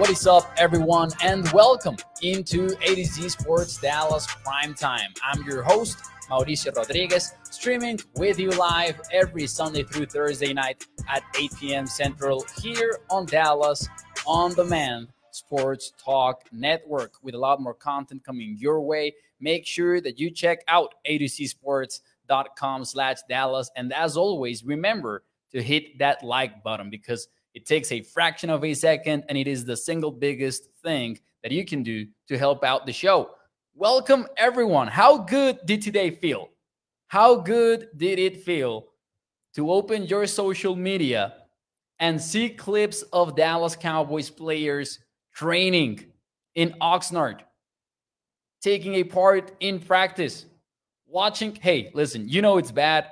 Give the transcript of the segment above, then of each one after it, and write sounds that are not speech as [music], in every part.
What is up, everyone, and welcome into AtoZ Sports Dallas Prime Time. I'm your host, Mauricio Rodriguez, streaming with you live every Sunday through Thursday night at 8 p.m. Central here on Dallas On Demand Sports Talk Network with a lot more content coming your way. Make sure that you check out atozsports.com slash Dallas. And as always, remember to hit that like button because it takes a fraction of a second and it is the single biggest thing that you can do to help out the show. Welcome, everyone. How good did today feel? How good did it feel to open your social media and see clips of Dallas Cowboys players training in Oxnard, taking a part in practice, watching? Hey, listen, you know it's bad.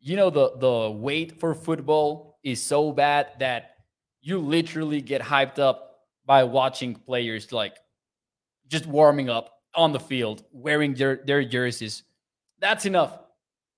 You know the, the wait for football is so bad that you literally get hyped up by watching players like just warming up on the field, wearing their, their jerseys. That's enough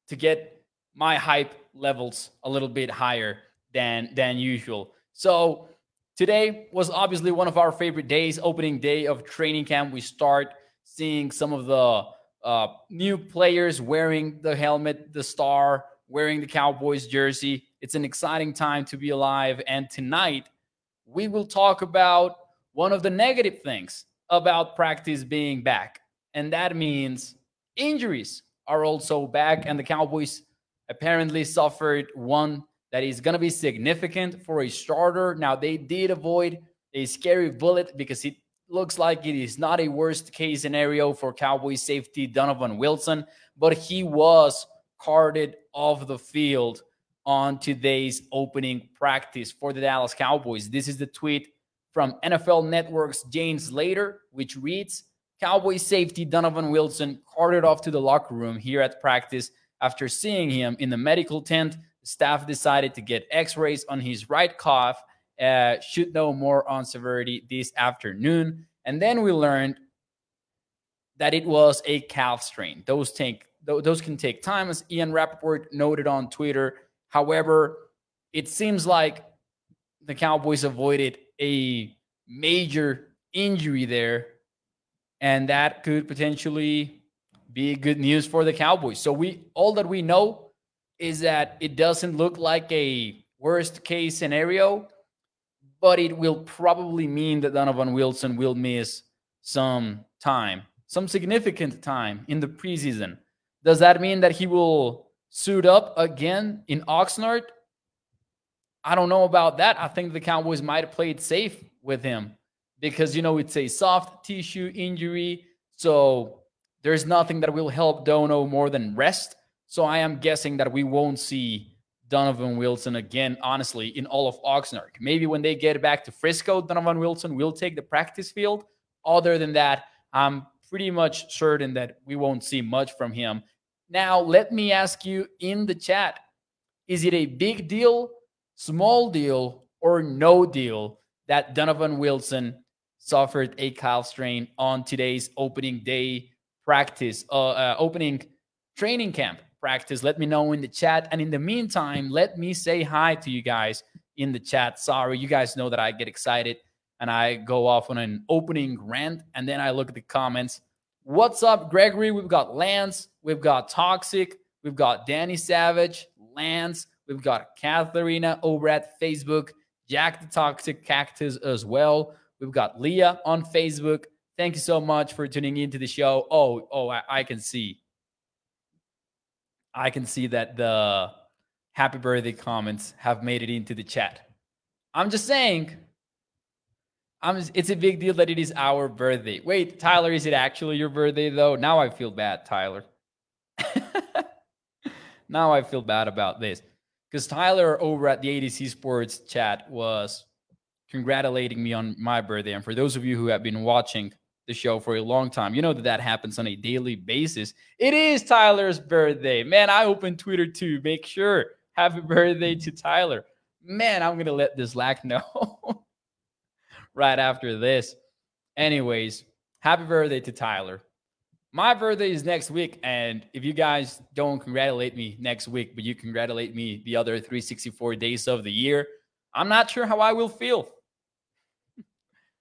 to get my hype levels a little bit higher than than usual. So today was obviously one of our favorite days, opening day of training camp. We start seeing some of the uh, new players wearing the helmet, the star, wearing the Cowboys jersey. It's an exciting time to be alive. And tonight, we will talk about one of the negative things about practice being back. And that means injuries are also back. And the Cowboys apparently suffered one that is going to be significant for a starter. Now, they did avoid a scary bullet because it looks like it is not a worst case scenario for Cowboys safety Donovan Wilson, but he was carted off the field on today's opening practice for the Dallas Cowboys. This is the tweet from NFL Network's Jane Slater, which reads Cowboys safety Donovan Wilson carted off to the locker room here at practice after seeing him in the medical tent. Staff decided to get x rays on his right calf. Uh, should know more on severity this afternoon. And then we learned that it was a calf strain. Those take those can take time, as Ian Rapoport noted on Twitter. However, it seems like the Cowboys avoided a major injury there, and that could potentially be good news for the Cowboys. So we all that we know is that it doesn't look like a worst case scenario, but it will probably mean that Donovan Wilson will miss some time, some significant time in the preseason. Does that mean that he will suit up again in Oxnard? I don't know about that. I think the Cowboys might have played safe with him because, you know, it's a soft tissue injury. So there's nothing that will help Dono more than rest. So I am guessing that we won't see Donovan Wilson again, honestly, in all of Oxnard. Maybe when they get back to Frisco, Donovan Wilson will take the practice field. Other than that, I'm pretty much certain that we won't see much from him. Now, let me ask you in the chat is it a big deal, small deal, or no deal that Donovan Wilson suffered a calf strain on today's opening day practice, uh, uh, opening training camp practice? Let me know in the chat. And in the meantime, let me say hi to you guys in the chat. Sorry, you guys know that I get excited and I go off on an opening rant and then I look at the comments. What's up, Gregory? We've got Lance, we've got Toxic, we've got Danny Savage, Lance, we've got Katharina over at Facebook, Jack the Toxic Cactus as well. We've got Leah on Facebook. Thank you so much for tuning into the show. Oh, oh, I, I can see. I can see that the happy birthday comments have made it into the chat. I'm just saying, just, it's a big deal that it is our birthday. Wait, Tyler, is it actually your birthday though? Now I feel bad, Tyler. [laughs] now I feel bad about this. because Tyler over at the AtoZ Sports chat was congratulating me on my birthday. And for those of you who have been watching the show for a long time, you know that that happens on a daily basis. It is Tyler's birthday. Man, I opened Twitter to make sure. Happy birthday to Tyler. Man, I'm going to let this lack [laughs] know right after this. Anyways, happy birthday to Tyler. My birthday is next week. And if you guys don't congratulate me next week, but you congratulate me the other 364 days of the year, I'm not sure how I will feel. [laughs]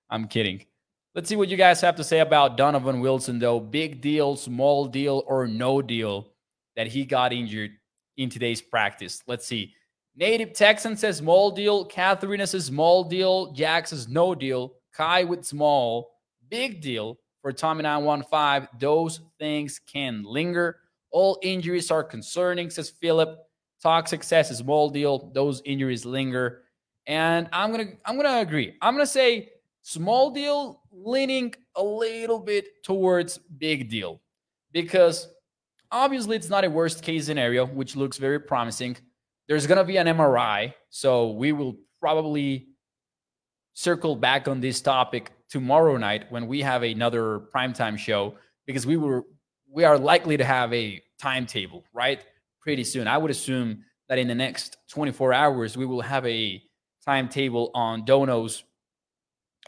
I'm kidding. Let's see what you guys have to say about Donovan Wilson, though. Big deal, small deal, or no deal that he got injured in today's practice. Let's see. Native Texan says small deal. Catherine says small deal. Jack says no deal. Kai with small. Big deal for Tommy 915. Those things can linger. All injuries are concerning, says Philip. Toxic says small deal. Those injuries linger. And I'm gonna I'm gonna agree. I'm gonna say small deal leaning a little bit towards big deal because obviously it's not a worst case scenario, which looks very promising. There's going to be an MRI. So we will probably circle back on this topic tomorrow night when we have another primetime show because we were we are likely to have a timetable right pretty soon i would assume that in the next 24 hours we will have a timetable on dono's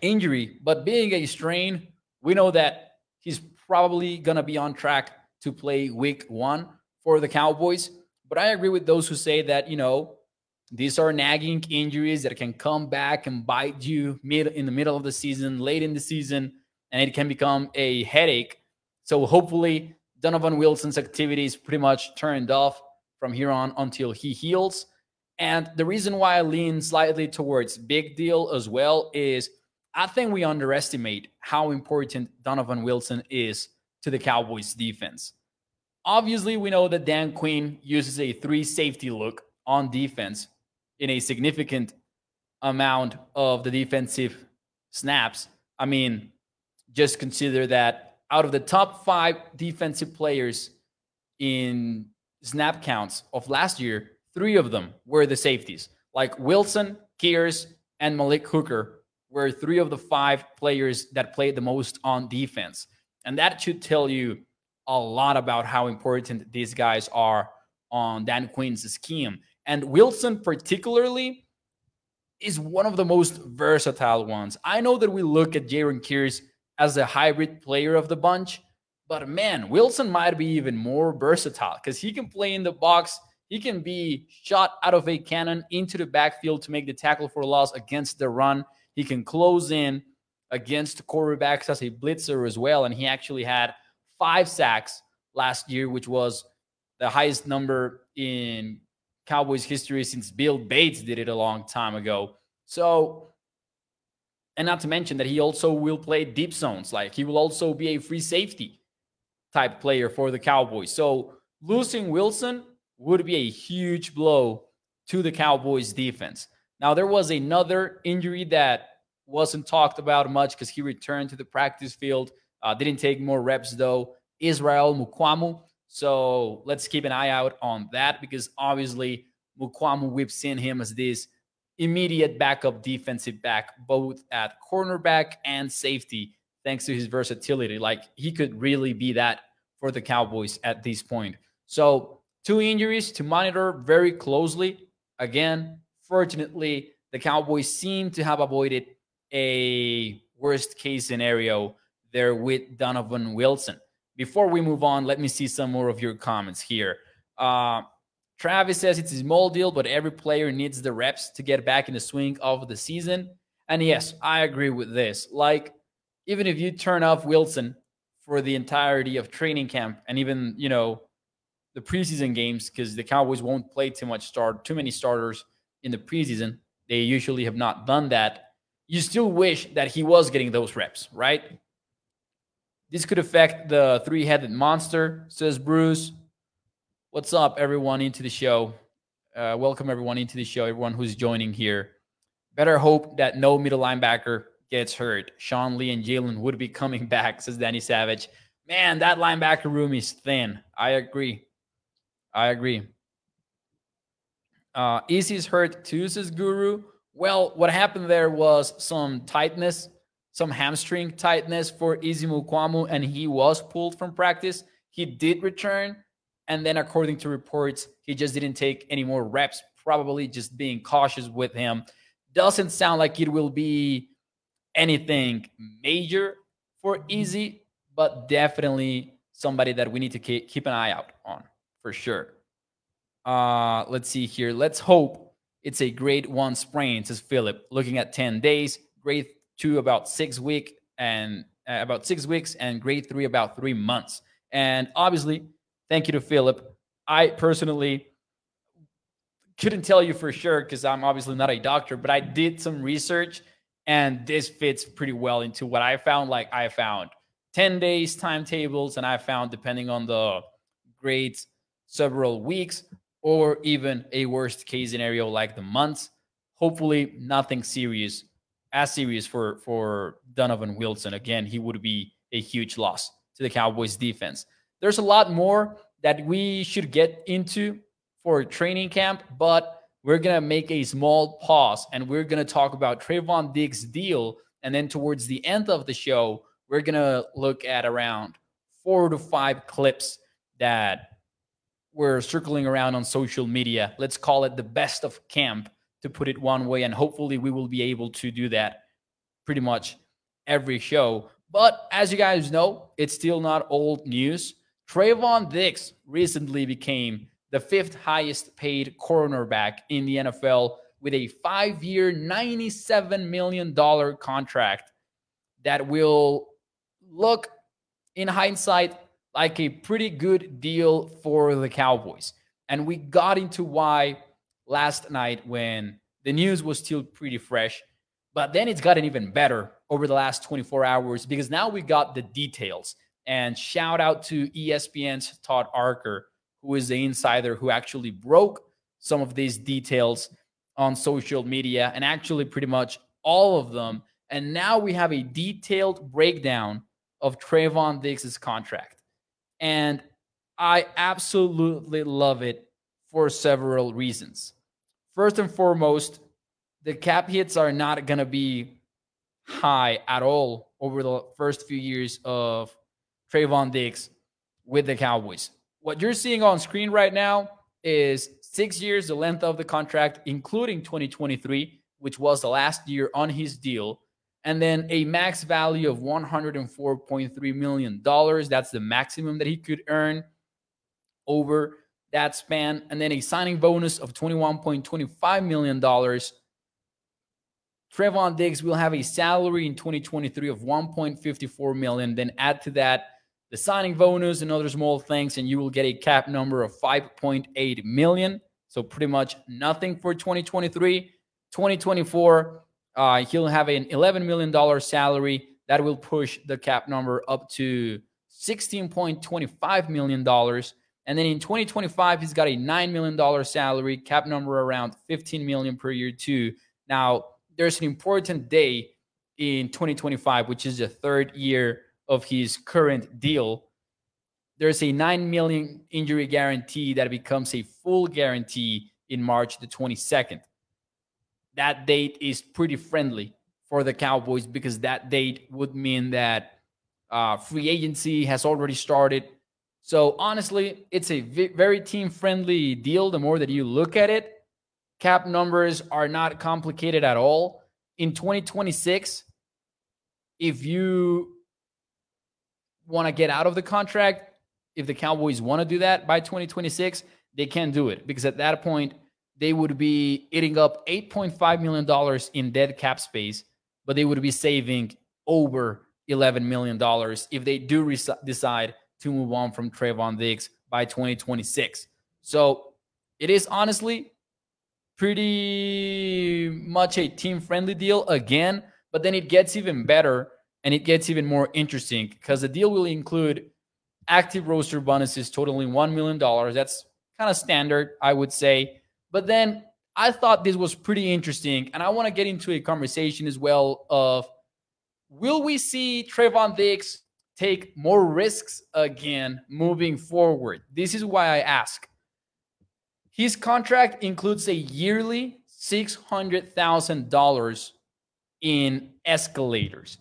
injury, but being a strain, we know that he's probably going to be on track to play week one for the Cowboys. But I agree with those who say that, you know, these are nagging injuries that can come back and bite you mid in the middle of the season, late in the season, and it can become a headache. So hopefully Donovan Wilson's activity is pretty much turned off from here on until he heals. And the reason why I lean slightly towards big deal as well is I think we underestimate how important Donovan Wilson is to the Cowboys defense. Obviously, we know that Dan Quinn uses a three safety look on defense in a significant amount of the defensive snaps. I mean, just consider that out of the top five defensive players in snap counts of last year, three of them were the safeties, like Wilson, Kearse, and Malik Hooker were three of the five players that played the most on defense. And that should tell you a lot about how important these guys are on Dan Quinn's scheme. And Wilson, particularly, is one of the most versatile ones. I know that we look at Jayron Kearse as a hybrid player of the bunch, but man, Wilson might be even more versatile because he can play in the box. He can be shot out of a cannon into the backfield to make the tackle for loss against the run. He can close in against quarterbacks as a blitzer as well. And he actually had five sacks last year, which was the highest number in Cowboys history since Bill Bates did it a long time ago. So, and not to mention that he also will play deep zones. Like he will also be a free safety type player for the Cowboys. So, losing Wilson would be a huge blow to the Cowboys defense. Now, there was another injury that wasn't talked about much because he returned to the practice field. Uh, didn't take more reps, though. Israel Mukuamu. So let's keep an eye out on that because obviously Mukuamu, we've seen him as this immediate backup defensive back, both at cornerback and safety, thanks to his versatility. Like he could really be that for the Cowboys at this point. So, two injuries to monitor very closely. Again, Fortunately, the Cowboys seem to have avoided a worst case scenario there with Donovan Wilson. Before we move on, let me see some more of your comments here. Uh, Travis says it's a small deal, but every player needs the reps to get back in the swing of the season. And yes, I agree with this. Like, even if you turn off Wilson for the entirety of training camp and even, you know, the preseason games, because the Cowboys won't play too much start, too many starters in the preseason. They usually have not done that. You still wish that he was getting those reps, right? This could affect the three headed monster, says Bruce. What's up, everyone, into the show? Uh, welcome, everyone, into the show, everyone who's joining here. Better hope that no middle linebacker gets hurt. Sean Lee and Jalen would be [laughs] coming back, says Danny Savage. Man, that linebacker room is thin. I agree. I agree. Uh, Izzy's hurt too, says Guru. Well, what happened there was some tightness, some hamstring tightness for Izzy Mukuamu, and he was pulled from practice. He did return, and then according to reports, he just didn't take any more reps, probably just being cautious with him. Doesn't sound like it will be anything major for Izzy, but definitely somebody that we need to keep an eye out on for sure. Uh, let's see here. Let's hope it's a grade one sprain, says Philip. Looking at 10 days, grade two about six week and uh, about six weeks, and grade three about three months. And obviously, thank you to Philip. I personally couldn't tell you for sure because I'm obviously not a doctor, but I did some research and this fits pretty well into what I found. Like I found 10 days timetables, and I found depending on the grades, several weeks or even a worst case scenario like the months. Hopefully, nothing serious, as serious for for Donovan Wilson. Again, he would be a huge loss to the Cowboys defense. There's a lot more that we should get into for training camp, but we're gonna make a small pause and we're gonna talk about Trevon Diggs' deal. And then towards the end of the show, we're gonna look at around four to five clips that were circling around on social media. Let's call it the best of camp, to put it one way. And hopefully, we will be able to do that pretty much every show. But as you guys know, it's still not old news. Trevon Diggs recently became the fifth highest paid cornerback in the NFL with a five year, $97 million contract that will look, in hindsight, like a pretty good deal for the Cowboys. And we got into why last night when the news was still pretty fresh. But then it's gotten even better over the last 24 hours because now we got the details. And shout out to ESPN's Todd Archer, who is the insider who actually broke some of these details on social media and actually pretty much all of them. And now we have a detailed breakdown of Trevon Diggs' contract. And I absolutely love it for several reasons. First and foremost, the cap hits are not going to be high at all over the first few years of Trevon Diggs with the Cowboys. What you're seeing on screen right now is six years, the length of the contract, including 2023, which was the last year on his deal and then a max value of $104.3 million. That's the maximum that he could earn over that span. And then a signing bonus of $21.25 million. Trevon Diggs will have a salary in 2023 of 1.54 million. Then add to that the signing bonus and other small things, and you will get a cap number of 5.8 million. So pretty much nothing for 2023. 2024, uh, he'll have an $11 million salary that will push the cap number up to $16.25 million. And then in 2025, he's got a $9 million salary, cap number around 15 million per year, too. Now, there's an important day in 2025, which is the third year of his current deal. There's a 9 million injury guarantee that becomes a full guarantee in March the 22nd that date is pretty friendly for the Cowboys because that date would mean that uh, free agency has already started. So honestly, it's a very team friendly deal. The more that you look at it, cap numbers are not complicated at all. In 2026, if you want to get out of the contract, if the Cowboys want to do that by 2026, they can do it because at that point, they would be eating up $8.5 million in dead cap space, but they would be saving over $11 million if they do re- decide to move on from Trevon Diggs by 2026. So it is honestly pretty much a team friendly deal again, but then it gets even better and it gets even more interesting because the deal will include active roster bonuses totaling $1 million. That's kind of standard, I would say. But then I thought this was pretty interesting, and I want to get into a conversation as well of will we see Trevon Diggs take more risks again moving forward? This is why I ask. His contract includes a yearly $600,000 in escalators.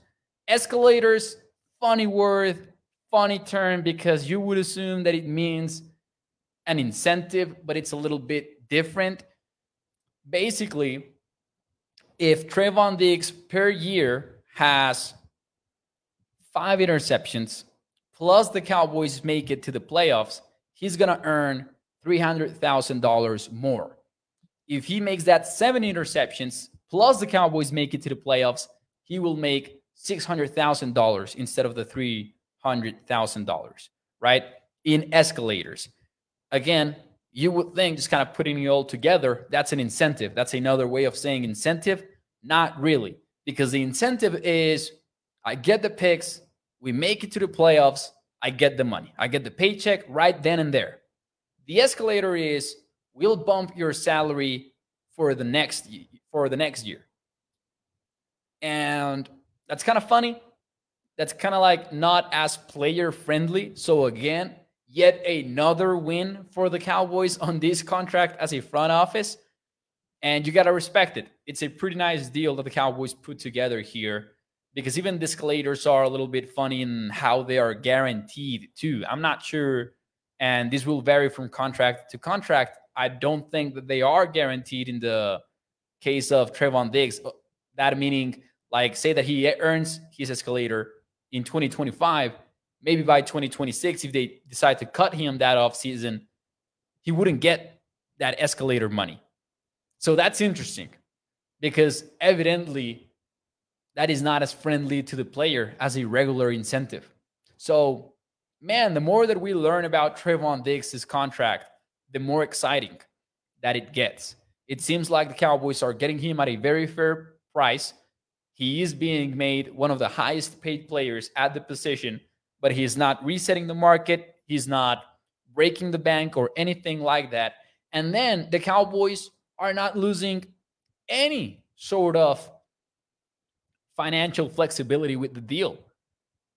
Escalators, funny word, funny term because you would assume that it means an incentive, but it's a little bit different. Basically, if Trevon Diggs per year has five interceptions, plus the Cowboys make it to the playoffs, he's going to earn $300,000 more. If he makes that seven interceptions, plus the Cowboys make it to the playoffs, he will make $600,000 instead of the $300,000, right? In escalators. Again, you would think just kind of putting it all together, that's an incentive. That's another way of saying incentive. Not really, because the incentive is I get the picks, we make it to the playoffs, I get the money. I get the paycheck right then and there. The escalator is we'll bump your salary for the next for the next year. And that's kind of funny. That's kind of like not as player friendly. So again, yet another win for the Cowboys on this contract as a front office. And you got to respect it. It's a pretty nice deal that the Cowboys put together here because even the escalators are a little bit funny in how they are guaranteed too. I'm not sure, and this will vary from contract to contract. I don't think that they are guaranteed in the case of Trevon Diggs. Uh, that meaning, like, say that he earns his escalator in 2025, maybe by 2026, if they decide to cut him that off season, he wouldn't get that escalator money. So that's interesting because evidently that is not as friendly to the player as a regular incentive. So, man, the more that we learn about Trevon Diggs' contract, the more exciting that it gets. It seems like the Cowboys are getting him at a very fair price. He is being made one of the highest paid players at the position, but he is not resetting the market. He's not breaking the bank or anything like that. And then the Cowboys are not losing any sort of financial flexibility with the deal.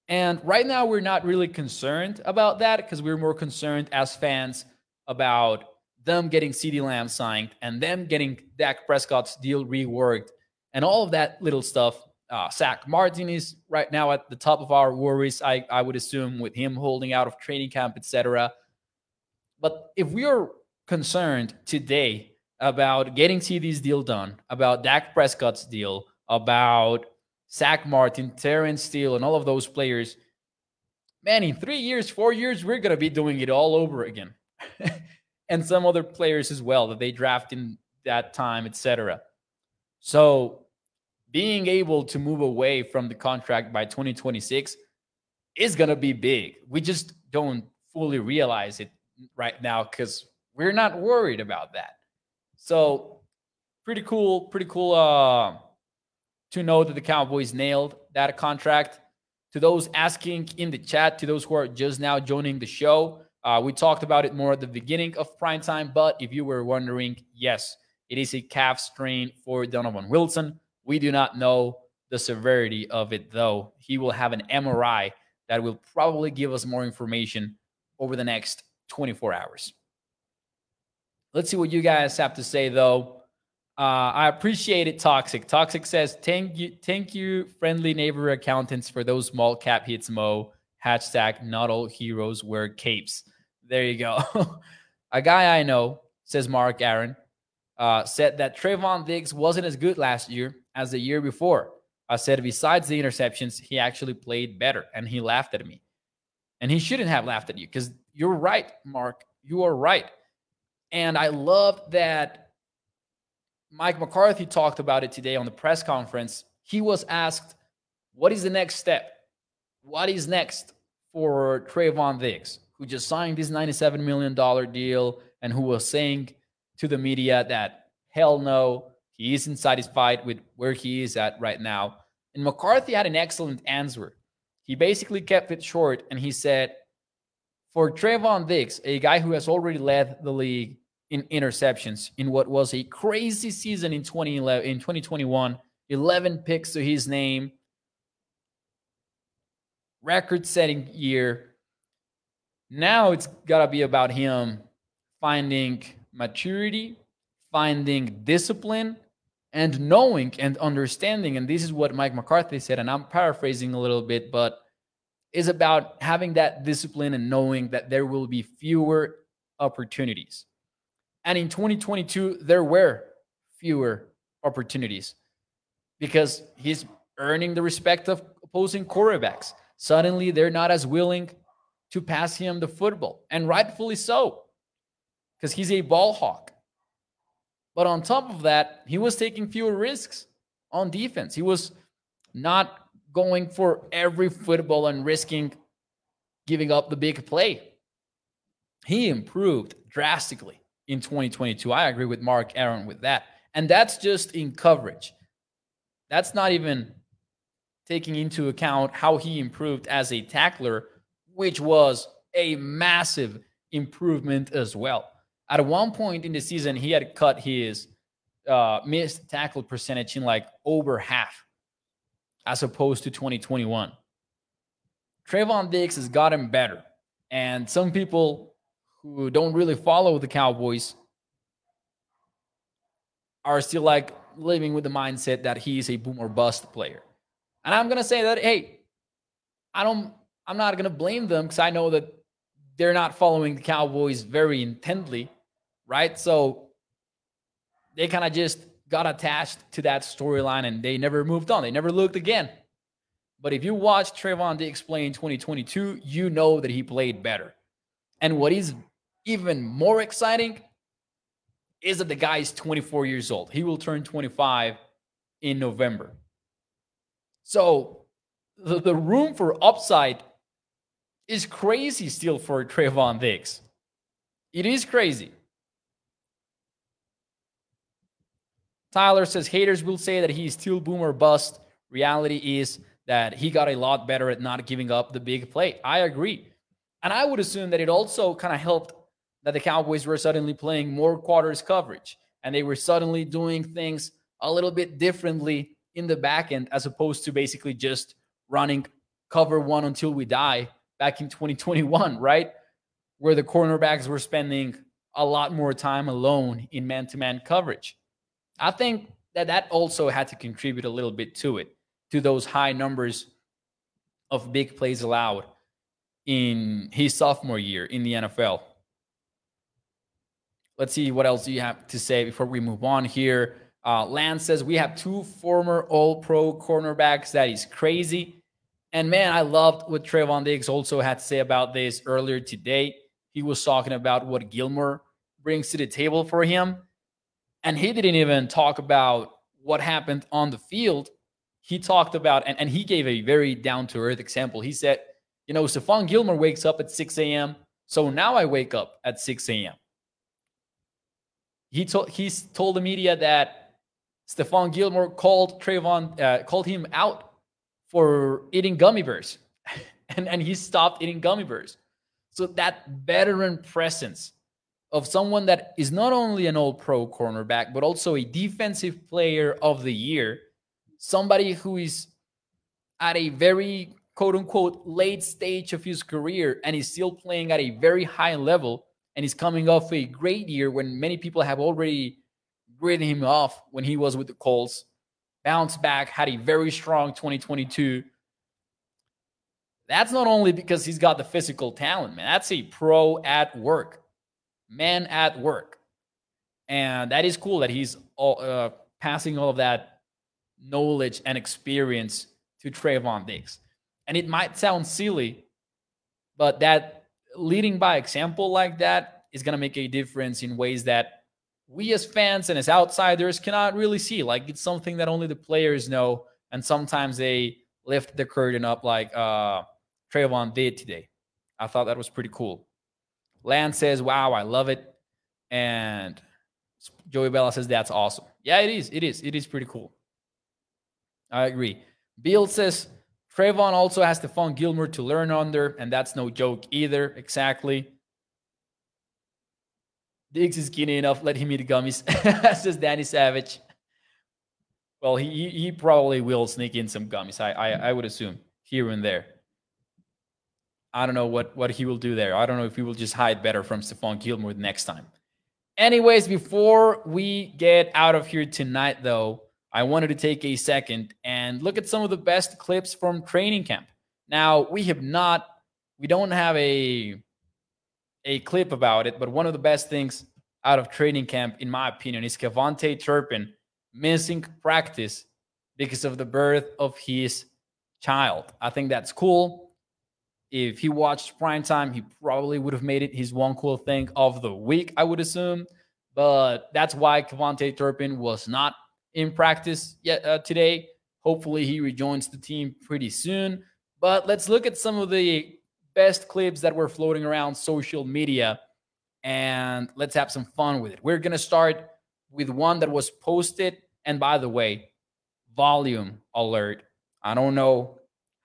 And right now, we're not really concerned about that because we're more concerned as fans about them getting CeeDee Lamb signed and them getting Dak Prescott's deal reworked and all of that little stuff. Uh, Zack Martin is right now at the top of our worries, I, I would assume, with him holding out of training camp, etc. But if we are concerned today about getting CeeDee's deal done, about Dak Prescott's deal, about Zack Martin, Terence Steele, and all of those players, man, in three years, four years, we're going to be doing it all over again. [laughs] and some other players as well that they draft in that time, etc. So being able to move away from the contract by 2026 is going to be big. We just don't fully realize it right now because we're not worried about that. So pretty cool, pretty cool uh, to know that the Cowboys nailed that contract. To those asking in the chat, to those who are just now joining the show, uh, we talked about it more at the beginning of prime time. But if you were wondering, yes, it is a calf strain for Donovan Wilson. We do not know the severity of it, though. He will have an MRI that will probably give us more information over the next 24 hours. Let's see what you guys have to say, though. Uh, I appreciate it, Toxic. Toxic says, "Thank you, thank you, friendly neighbor accountants, for those small cap hits." Mo hashtag Not all heroes wear capes. There you go. [laughs] A guy I know says Mark Aaron uh, said that Trevon Diggs wasn't as good last year as the year before. I said besides the interceptions, he actually played better, and he laughed at me. And he shouldn't have laughed at you because you're right, Mark. You are right. And I love that Mike McCarthy talked about it today on the press conference. He was asked, What is the next step? What is next for Trevon Diggs, who just signed this $97 million deal and who was saying to the media that, hell no, he isn't satisfied with where he is at right now. And McCarthy had an excellent answer. He basically kept it short and he said, For Trevon Diggs, a guy who has already led the league in interceptions in what was a crazy season in 2011 in 2021 11 picks to his name record setting year now it's got to be about him finding maturity, finding discipline, and knowing and understanding. And this is what Mike McCarthy said, and I'm paraphrasing a little bit, but is about having that discipline and knowing that there will be fewer opportunities. And in 2022, there were fewer opportunities because he's earning the respect of opposing quarterbacks. Suddenly, they're not as willing to pass him the football, and rightfully so, because he's a ball hawk. But on top of that, he was taking fewer risks on defense. He was not going for every football and risking giving up the big play. He improved drastically in 2022. I agree with Mark Aaron with that. And that's just in coverage. That's not even taking into account how he improved as a tackler, which was a massive improvement as well. At one point in the season, he had cut his uh, missed tackle percentage in like over half as opposed to 2021. Trevon Diggs has gotten better. And some people who don't really follow the Cowboys are still like living with the mindset that he's a boom or bust player. And I'm to say that, hey, I don't, I'm not to blame them because I know that they're not following the Cowboys very intently, right? So they kind of just got attached to that storyline and they never moved on. They never looked again. But if you watch Trevon Diggs play in 2022, you know that he played better. And what is even more exciting is that the guy is 24 years old. He will turn 25 in November. So the, the room for upside is crazy still for Trevon Diggs. It is crazy. Tyler says haters will say that he's still boomer bust. Reality is that he got a lot better at not giving up the big play. I agree. And I would assume that it also kind of helped that the Cowboys were suddenly playing more quarters coverage and they were suddenly doing things a little bit differently in the back end as opposed to basically just running cover one until we die back in 2021, right? Where the cornerbacks were spending a lot more time alone in man to man coverage. I think that that also had to contribute a little bit to it, to those high numbers of big plays allowed in his sophomore year in the NFL. Let's see what else you have to say before we move on here. Uh, Lance says we have two former All Pro cornerbacks. That is crazy. And man, I loved what Trevon Diggs also had to say about this earlier today. He was talking about what Gilmore brings to the table for him. And he didn't even talk about what happened on the field. He talked about, and, and he gave a very down to earth example. He said, you know, Stephon Gilmore wakes up at 6 a.m. So now I wake up at 6 a.m. He told he's told the media that Stephon Gilmore called Trevon uh, called him out for eating gummy bears, [laughs] and and he stopped eating gummy bears. So that veteran presence of someone that is not only an All Pro cornerback, but also a defensive player of the year, somebody who is at a very quote unquote late stage of his career and is still playing at a very high level and he's coming off a great year when many people have already written him off when he was with the Colts. Bounced back, had a very strong 2022. That's not only because he's got the physical talent, man. That's a pro at work man at work. And that is cool that he's all, uh, passing all of that knowledge and experience to Trevon Diggs. And it might sound silly, but that leading by example like that is going to make a difference in ways that we as fans and as outsiders cannot really see. Like it's something that only the players know. And sometimes they lift the curtain up like uh, Trevon did today. I thought that was pretty cool. Lance says, wow, I love it. And Joey Bella says, that's awesome. Yeah, it is. It is. It is pretty cool. I agree. Bill says, Trevon also has Stephon Gilmore to learn under, and that's no joke either. Exactly. Diggs is skinny enough. Let him eat gummies, [laughs] says Danny Savage. Well, he he probably will sneak in some gummies. I, I I would assume here and there. I don't know what, what he will do there. I don't know if he will just hide better from Stephon Gilmore next time. Anyways, before we get out of here tonight, though, I wanted to take a second and look at some of the best clips from training camp. Now, we have not, we don't have a a clip about it, but one of the best things out of training camp, in my opinion, is KaVontae Turpin missing practice because of the birth of his child. I think that's cool. If he watched prime time, he probably would have made it his one cool thing of the week, I would assume. But that's why KaVontae Turpin was not in practice yet uh, today. Hopefully, he rejoins the team pretty soon. But let's look at some of the best clips that were floating around social media and let's have some fun with it. We're going to start with one that was posted. And by the way, volume alert. I don't know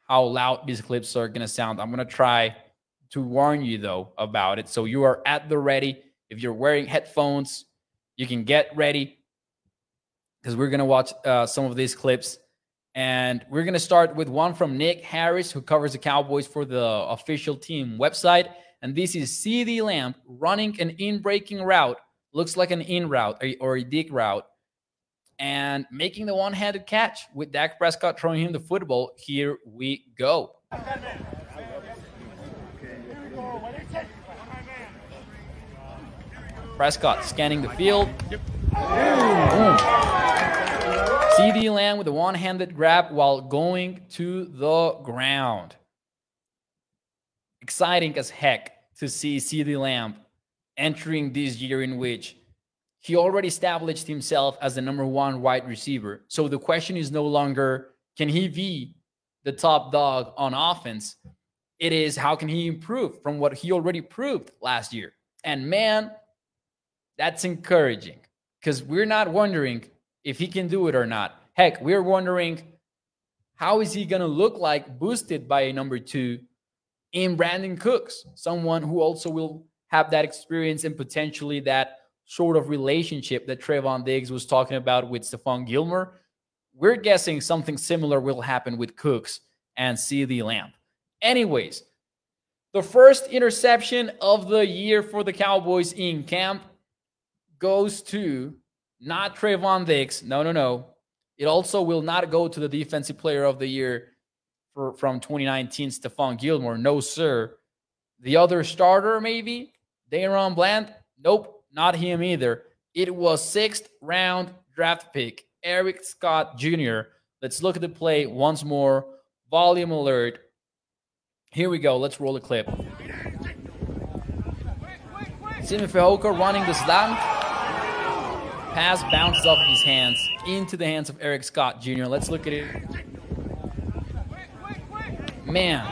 how loud these clips are going to sound. I'm going to try to warn you, though, about it. So you are at the ready. If you're wearing headphones, you can get ready because we're going to watch uh, some of these clips and we're going to start with one from Nick Harris, who covers the Cowboys for the official team website. And this is CeeDee Lamb running an in breaking route, looks like an in route or a dig route, and making the one handed catch with Dak Prescott throwing him the football. Here we go. Prescott scanning the field. CeeDee Lamb with a one handed grab while going to the ground. Exciting as heck to see CeeDee Lamb entering this year in which he already established himself as the number one wide receiver. So the question is no longer can he be the top dog on offense? It is how can he improve from what he already proved last year? And man, that's encouraging because we're not wondering if he can do it or not. Heck, we're wondering how is he going to look like boosted by a number two in Brandin Cooks, someone who also will have that experience and potentially that sort of relationship that Trevon Diggs was talking about with Stephon Gilmore. We're guessing something similar will happen with Cooks and CeeDee Lamb. Anyways, the first interception of the year for the Cowboys in camp goes to not Trevon Diggs. No, no, no. It also will not go to the defensive player of the year for, from 2019, Stephon Gilmore. No, sir. The other starter, maybe? DaRon Bland? Nope, not him either. It was sixth round draft pick, Eric Scott Jr. Let's look at the play once more. Volume alert. Here we go. Let's roll the clip. Simi Fehoko running the slant Pass bounces off of his hands into the hands of Eric Scott Jr. Let's look at it. Man,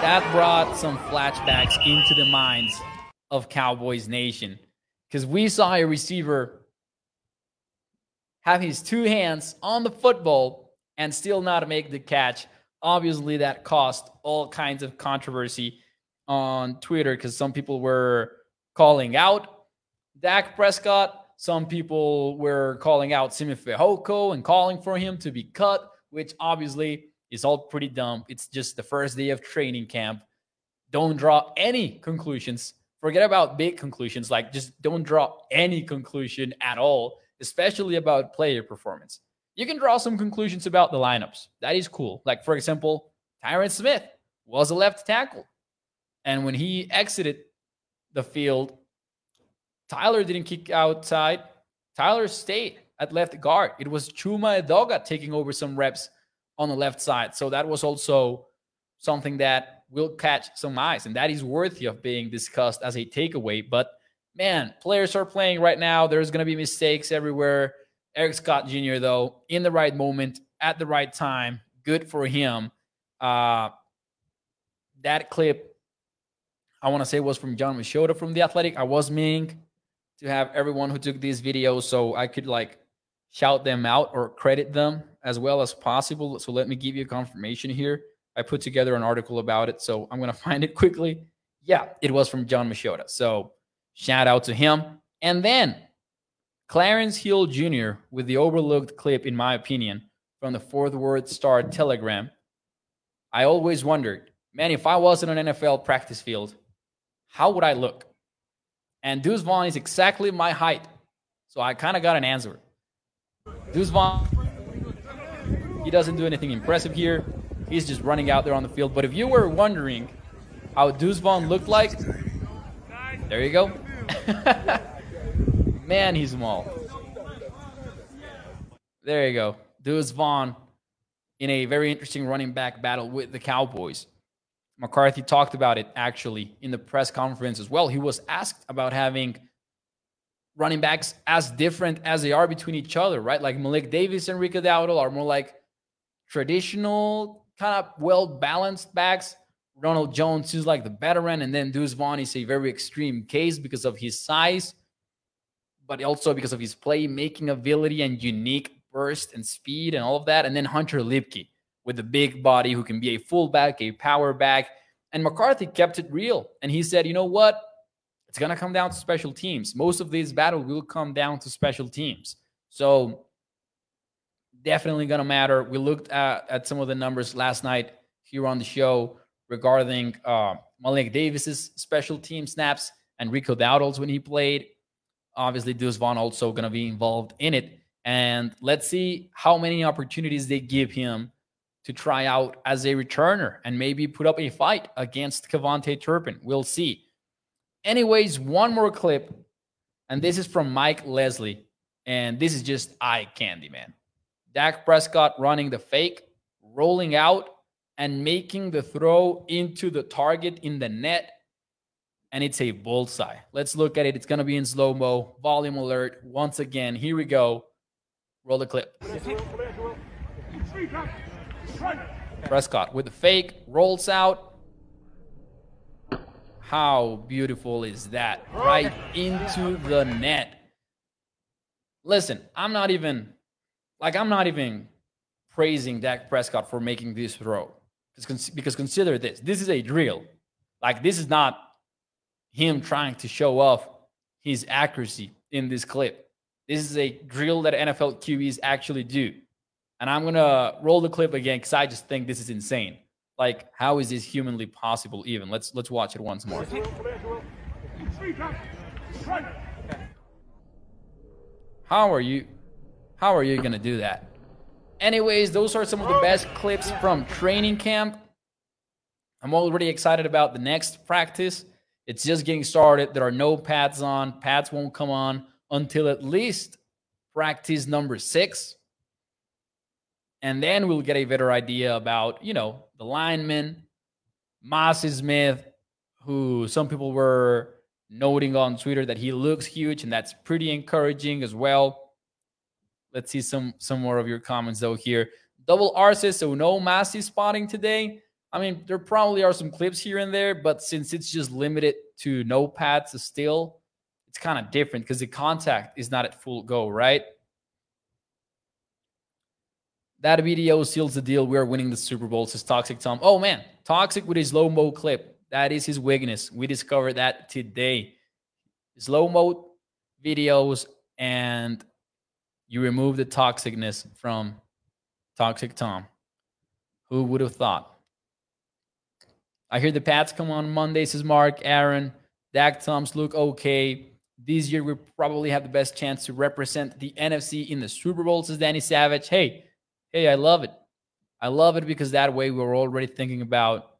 that brought some flashbacks into the minds of Cowboys Nation because we saw a receiver have his two hands on the football and still not make the catch. Obviously, that caused all kinds of controversy on Twitter because some people were calling out Dak Prescott some people were calling out Simi Fehoko and calling for him to be cut, which obviously is all pretty dumb. It's just the first day of training camp. Don't draw any conclusions. Forget about big conclusions. Like, just don't draw any conclusion at all, especially about player performance. You can draw some conclusions about the lineups. That is cool. Like, for example, Tyron Smith was a left tackle. And when he exited the field, Tyler didn't kick outside. Tyler stayed at left guard. It was Chuma Edoga taking over some reps on the left side. So that was also something that will catch some eyes, and that is worthy of being discussed as a takeaway. But man, players are playing right now. There's going to be mistakes everywhere. Eric Scott Jr., though, in the right moment, at the right time, good for him. Uh, that clip, I want to say, was from Jon Machota from The Athletic. I was meaning to have everyone who took these videos so I could like shout them out or credit them as well as possible. So let me give you a confirmation here. I put together an article about it, so I'm gonna [laughs] find it quickly. Yeah, it was from Jon Machota. So shout out to him. And then Clarence Hill Jr. with the overlooked clip, in my opinion, from the Fort Worth Star Telegram. I always wondered man, if I was in an NFL practice field, how would I look? And Vaughn is exactly my height. So I kind of got an answer. Deuce Vaughn, he doesn't do anything impressive here. He's just running out there on the field. But if you were wondering how Vaughn looked like, there you go. [laughs] Man, he's small. There you go. Vaughn in a very interesting running back battle with the Cowboys. McCarthy talked about it actually in the press conference as well. He was asked about having running backs as different as they are between each other, right? Like Malik Davis and Rico Dowdle are more like traditional, kind of well balanced backs. Ronald Jones is like the veteran, and then Deuce Vaughn is a very extreme case because of his size, but also because of his playmaking ability and unique burst and speed and all of that. And then Hunter Luepke with a big body who can be a fullback, a power back. And McCarthy kept it real. And he said, you know what? It's going to come down to special teams. Most of these battles will come down to special teams. So definitely going to matter. We looked at, at some of the numbers last night here on the show regarding uh, Malik Davis's special team snaps and Rico Dowdle's when he played. Obviously, Deuce Vaughn also going to be involved in it. And let's see how many opportunities they give him to try out as a returner and maybe put up a fight against KaVontae Turpin. We'll see. Anyways, one more clip, and this is from Mike Leslie, and this is just eye candy, man. Dak Prescott running the fake, rolling out, and making the throw into the target in the net, and it's a bullseye. Let's look at it. It's going to be in slow mo. Volume alert. Once again, here we go. Roll the clip. Prescott with the fake, rolls out. How beautiful is that? Right into the net. Listen, I'm not even like I'm not even praising Dak Prescott for making this throw. Because, consider this. This is a drill. Like this is not him trying to show off his accuracy in this clip. This is a drill that NFL QBs actually do. And I'm gonna roll the clip again because I just think this is insane. Like, how is this humanly possible? Even let's let's watch it once more. How are you? How are you gonna do that? Anyways, those are some of the best clips from training camp. I'm already excited about the next practice. It's just getting started. There are no pads on. Pads won't come on until at least practice number six. And then we'll get a better idea about, you know, the lineman, Mazi Smith, who some people were noting on Twitter that he looks huge, and that's pretty encouraging as well. Let's see some some more of your comments though here. Double says so no Mazi spotting today. I mean, there probably are some clips here and there, but since it's just limited to no pads still, it's kind of different because the contact is not at full go, right? That video seals the deal. We are winning the Super Bowl, says Toxic Tom. Oh man, Toxic with his slow mo clip. That is his weakness. We discovered that today. Slow mo videos, and you remove the toxicness from Toxic Tom. Who would have thought? I hear the Pats come on Monday, says Mark, Aaron. Dak Toms look okay. This year we probably have the best chance to represent the NFC in the Super Bowl, says Danny Savage. Hey, hey, I love it. I love it because that way we're already thinking about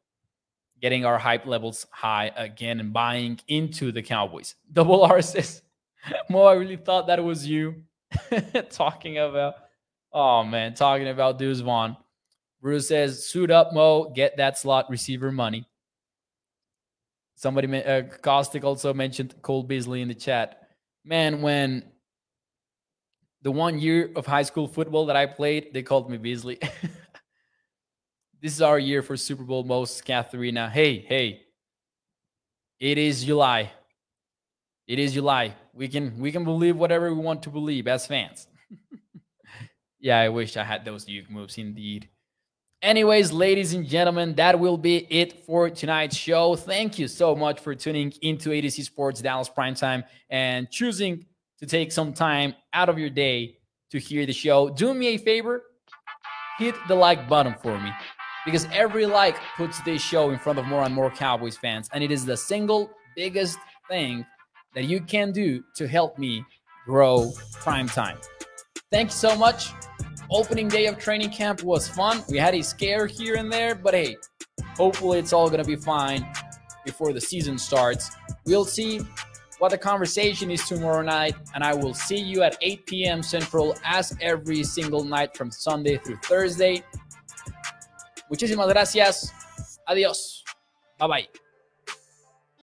getting our hype levels high again and buying into the Cowboys. [laughs] Double R says, Mo, I really thought that was you [laughs] talking about, oh man, talking about Deuce Vaughn. Bruce says, suit up, Mo, get that slot receiver money. Somebody, uh, Caustic also mentioned Cole Beasley in the chat. Man, when the one year of high school football that I played, they called me Beasley. [laughs] this is our year for Super Bowl most Katharina. Hey, hey, it is July. It is July. We can we can believe whatever we want to believe as fans. [laughs] yeah, I wish I had those Duke moves indeed. Anyways, ladies and gentlemen, that will be it for tonight's show. Thank you so much for tuning into AtoZ Sports Dallas Primetime and choosing to take some time out of your day to hear the show, do me a favor, hit the like button for me. because every like puts this show in front of more and more Cowboys fans, and it is the single biggest thing that you can do to help me grow prime time. Thank you so much. Opening day of training camp was fun. We had a scare here and there, but hey, hopefully it's all going to be fine before the season starts. We'll see what the conversation is tomorrow night, and I will see you at 8 p.m. Central as every single night from Sunday through Thursday. Muchísimas gracias. Adiós. Bye bye.